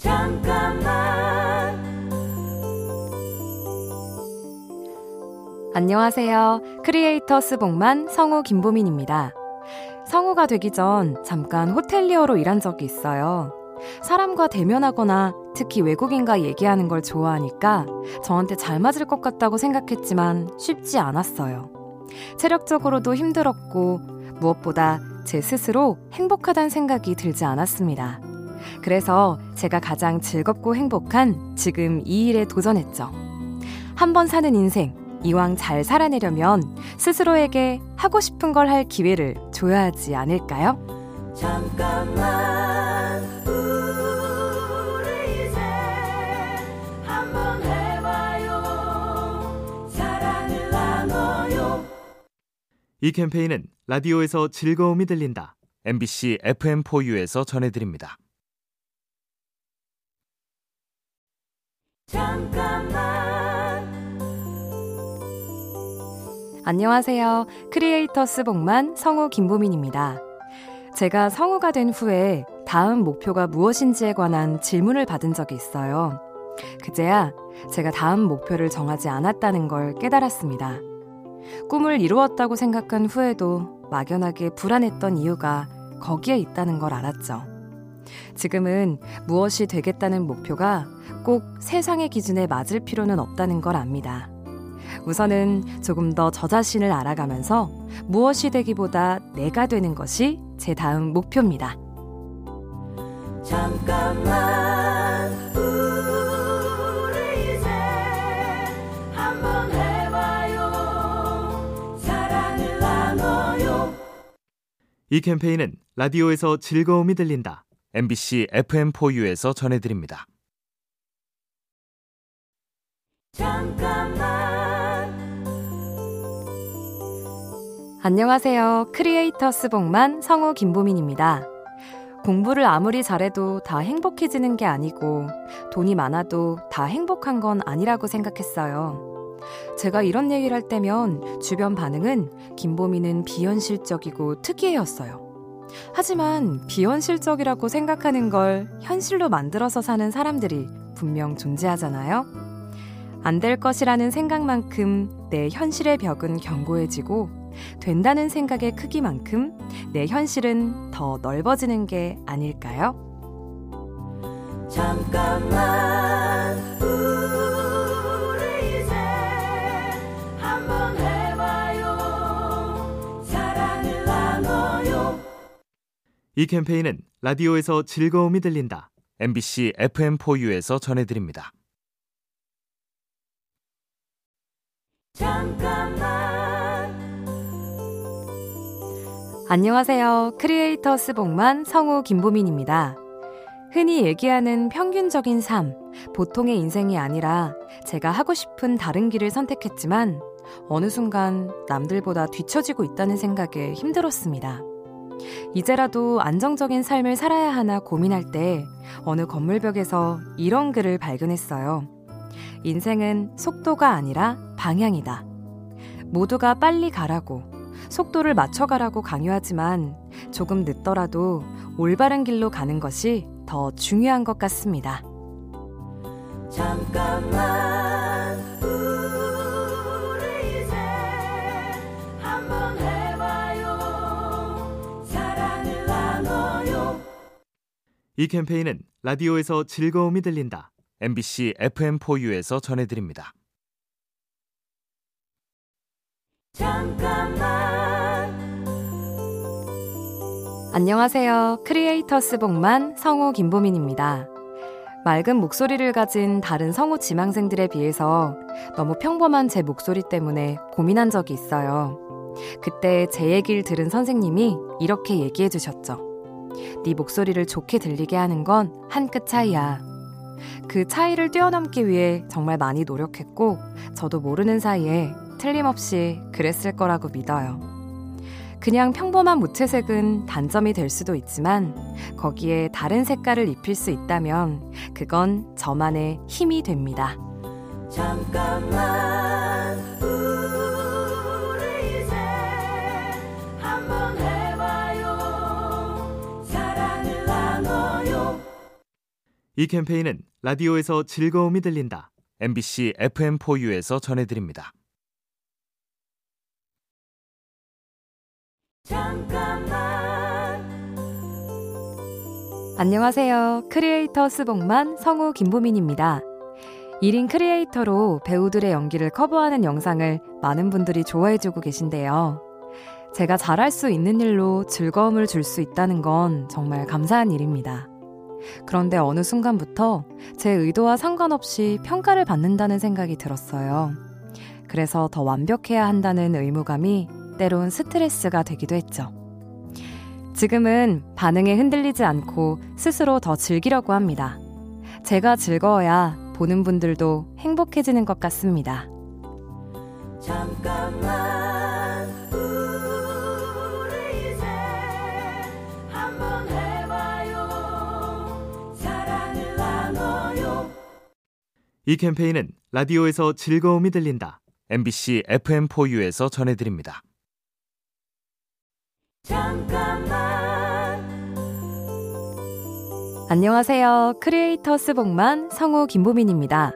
잠깐만 안녕하세요. 크리에이터스 복만 성우 김보민입니다. 성우가 되기 전 잠깐 호텔리어로 일한 적이 있어요. 사람과 대면하거나 특히 외국인과 얘기하는 걸 좋아하니까 저한테 잘 맞을 것 같다고 생각했지만 쉽지 않았어요. 체력적으로도 힘들었고 무엇보다 제 스스로 행복하다는 생각이 들지 않았습니다. 그래서 제가 가장 즐겁고 행복한 지금 이 일에 도전했죠. 한 번 사는 인생, 이왕 잘 살아내려면 스스로에게 하고 싶은 걸 할 기회를 줘야 하지 않을까요? 잠깐만 우리 이제 한번 해봐요 사랑을 나눠요 이 캠페인은 라디오에서 즐거움이 들린다. MBC FM4U에서 전해드립니다. 안녕하세요. 크리에이터스 복만 성우 김보민입니다. 제가 성우가 된 후에 다음 목표가 무엇인지에 관한 질문을 받은 적이 있어요. 그제야 제가 다음 목표를 정하지 않았다는 걸 깨달았습니다. 꿈을 이루었다고 생각한 후에도 막연하게 불안했던 이유가 거기에 있다는 걸 알았죠. 지금은 무엇이 되겠다는 목표가 꼭 세상의 기준에 맞을 필요는 없다는 걸 압니다. 우선은 조금 더 저 자신을 알아가면서 무엇이 되기보다 내가 되는 것이 제 다음 목표입니다. 잠깐만 우리 이제 한번 해봐요 사랑을 나눠요 이 캠페인은 라디오에서 즐거움이 들린다. MBC FM4U에서 전해드립니다. 잠깐만 안녕하세요. 크리에이터스 복만 성우 김보민입니다. 공부를 아무리 잘해도 다 행복해지는 게 아니고 돈이 많아도 다 행복한 건 아니라고 생각했어요. 제가 이런 얘기를 할 때면 주변 반응은 김보민은 비현실적이고 특이해였어요. 하지만 비현실적이라고 생각하는 걸 현실로 만들어서 사는 사람들이 분명 존재하잖아요. 안 될 것이라는 생각만큼 내 현실의 벽은 견고해지고 된다는 생각의 크기만큼 내 현실은 더 넓어지는 게 아닐까요? 잠깐만 이 캠페인은 라디오에서 즐거움이 들린다. MBC FM4U에서 전해드립니다. 잠깐만 안녕하세요. 크리에이터스 복만 성우 김보민입니다. 흔히 얘기하는 평균적인 삶, 보통의 인생이 아니라 제가 하고 싶은 다른 길을 선택했지만 어느 순간 남들보다 뒤처지고 있다는 생각에 힘들었습니다. 이제라도 안정적인 삶을 살아야 하나 고민할 때 어느 건물벽에서 이런 글을 발견했어요. 인생은 속도가 아니라 방향이다. 모두가 빨리 가라고, 속도를 맞춰가라고 강요하지만 조금 늦더라도 올바른 길로 가는 것이 더 중요한 것 같습니다. 잠깐만 이 캠페인은 라디오에서 즐거움이 들린다. MBC FM4U에서 전해드립니다. 잠깐만 안녕하세요. 크리에이터스 복만 성우 김보민입니다. 맑은 목소리를 가진 다른 성우 지망생들에 비해서 너무 평범한 제 목소리 때문에 고민한 적이 있어요. 그때 제 얘기를 들은 선생님이 이렇게 얘기해 주셨죠. 네 목소리를 좋게 들리게 하는 건 한 끗 차이야. 그 차이를 뛰어넘기 위해 정말 많이 노력했고, 저도 모르는 사이에 틀림없이 그랬을 거라고 믿어요. 그냥 평범한 무채색은 단점이 될 수도 있지만, 거기에 다른 색깔을 입힐 수 있다면, 그건 저만의 힘이 됩니다. 잠깐만 이 캠페인은 라디오에서 즐거움이 들린다. MBC FM4U에서 전해드립니다. 잠깐만 안녕하세요. 크리에이터 쓰복만 성우 김보민입니다. 1인 크리에이터로 배우들의 연기를 커버하는 영상을 많은 분들이 좋아해주고 계신데요. 제가 잘할 수 있는 일로 즐거움을 줄 수 있다는 건 정말 감사한 일입니다. 그런데 어느 순간부터 제 의도와 상관없이 평가를 받는다는 생각이 들었어요. 그래서 더 완벽해야 한다는 의무감이 때론 스트레스가 되기도 했죠. 지금은 반응에 흔들리지 않고 스스로 더 즐기려고 합니다. 제가 즐거워야 보는 분들도 행복해지는 것 같습니다. 잠깐만 이 캠페인은 라디오에서 즐거움이 들린다. MBC FM4U에서 전해드립니다. 잠깐만 안녕하세요. 크리에이터 스복만 성우 김보민입니다.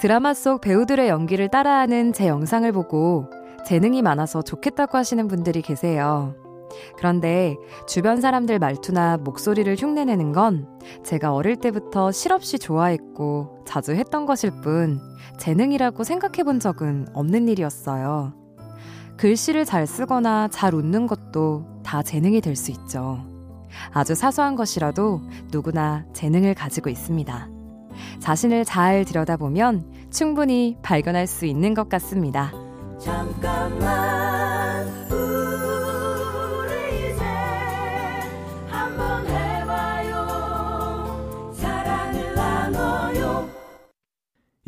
드라마 속 배우들의 연기를 따라하는 제 영상을 보고 재능이 많아서 좋겠다고 하시는 분들이 계세요. 그런데 주변 사람들 말투나 목소리를 흉내내는 건 제가 어릴 때부터 실없이 좋아했고 자주 했던 것일 뿐 재능이라고 생각해 본 적은 없는 일이었어요. 글씨를 잘 쓰거나 잘 웃는 것도 다 재능이 될 수 있죠. 아주 사소한 것이라도 누구나 재능을 가지고 있습니다. 자신을 잘 들여다보면 충분히 발견할 수 있는 것 같습니다. 잠깐만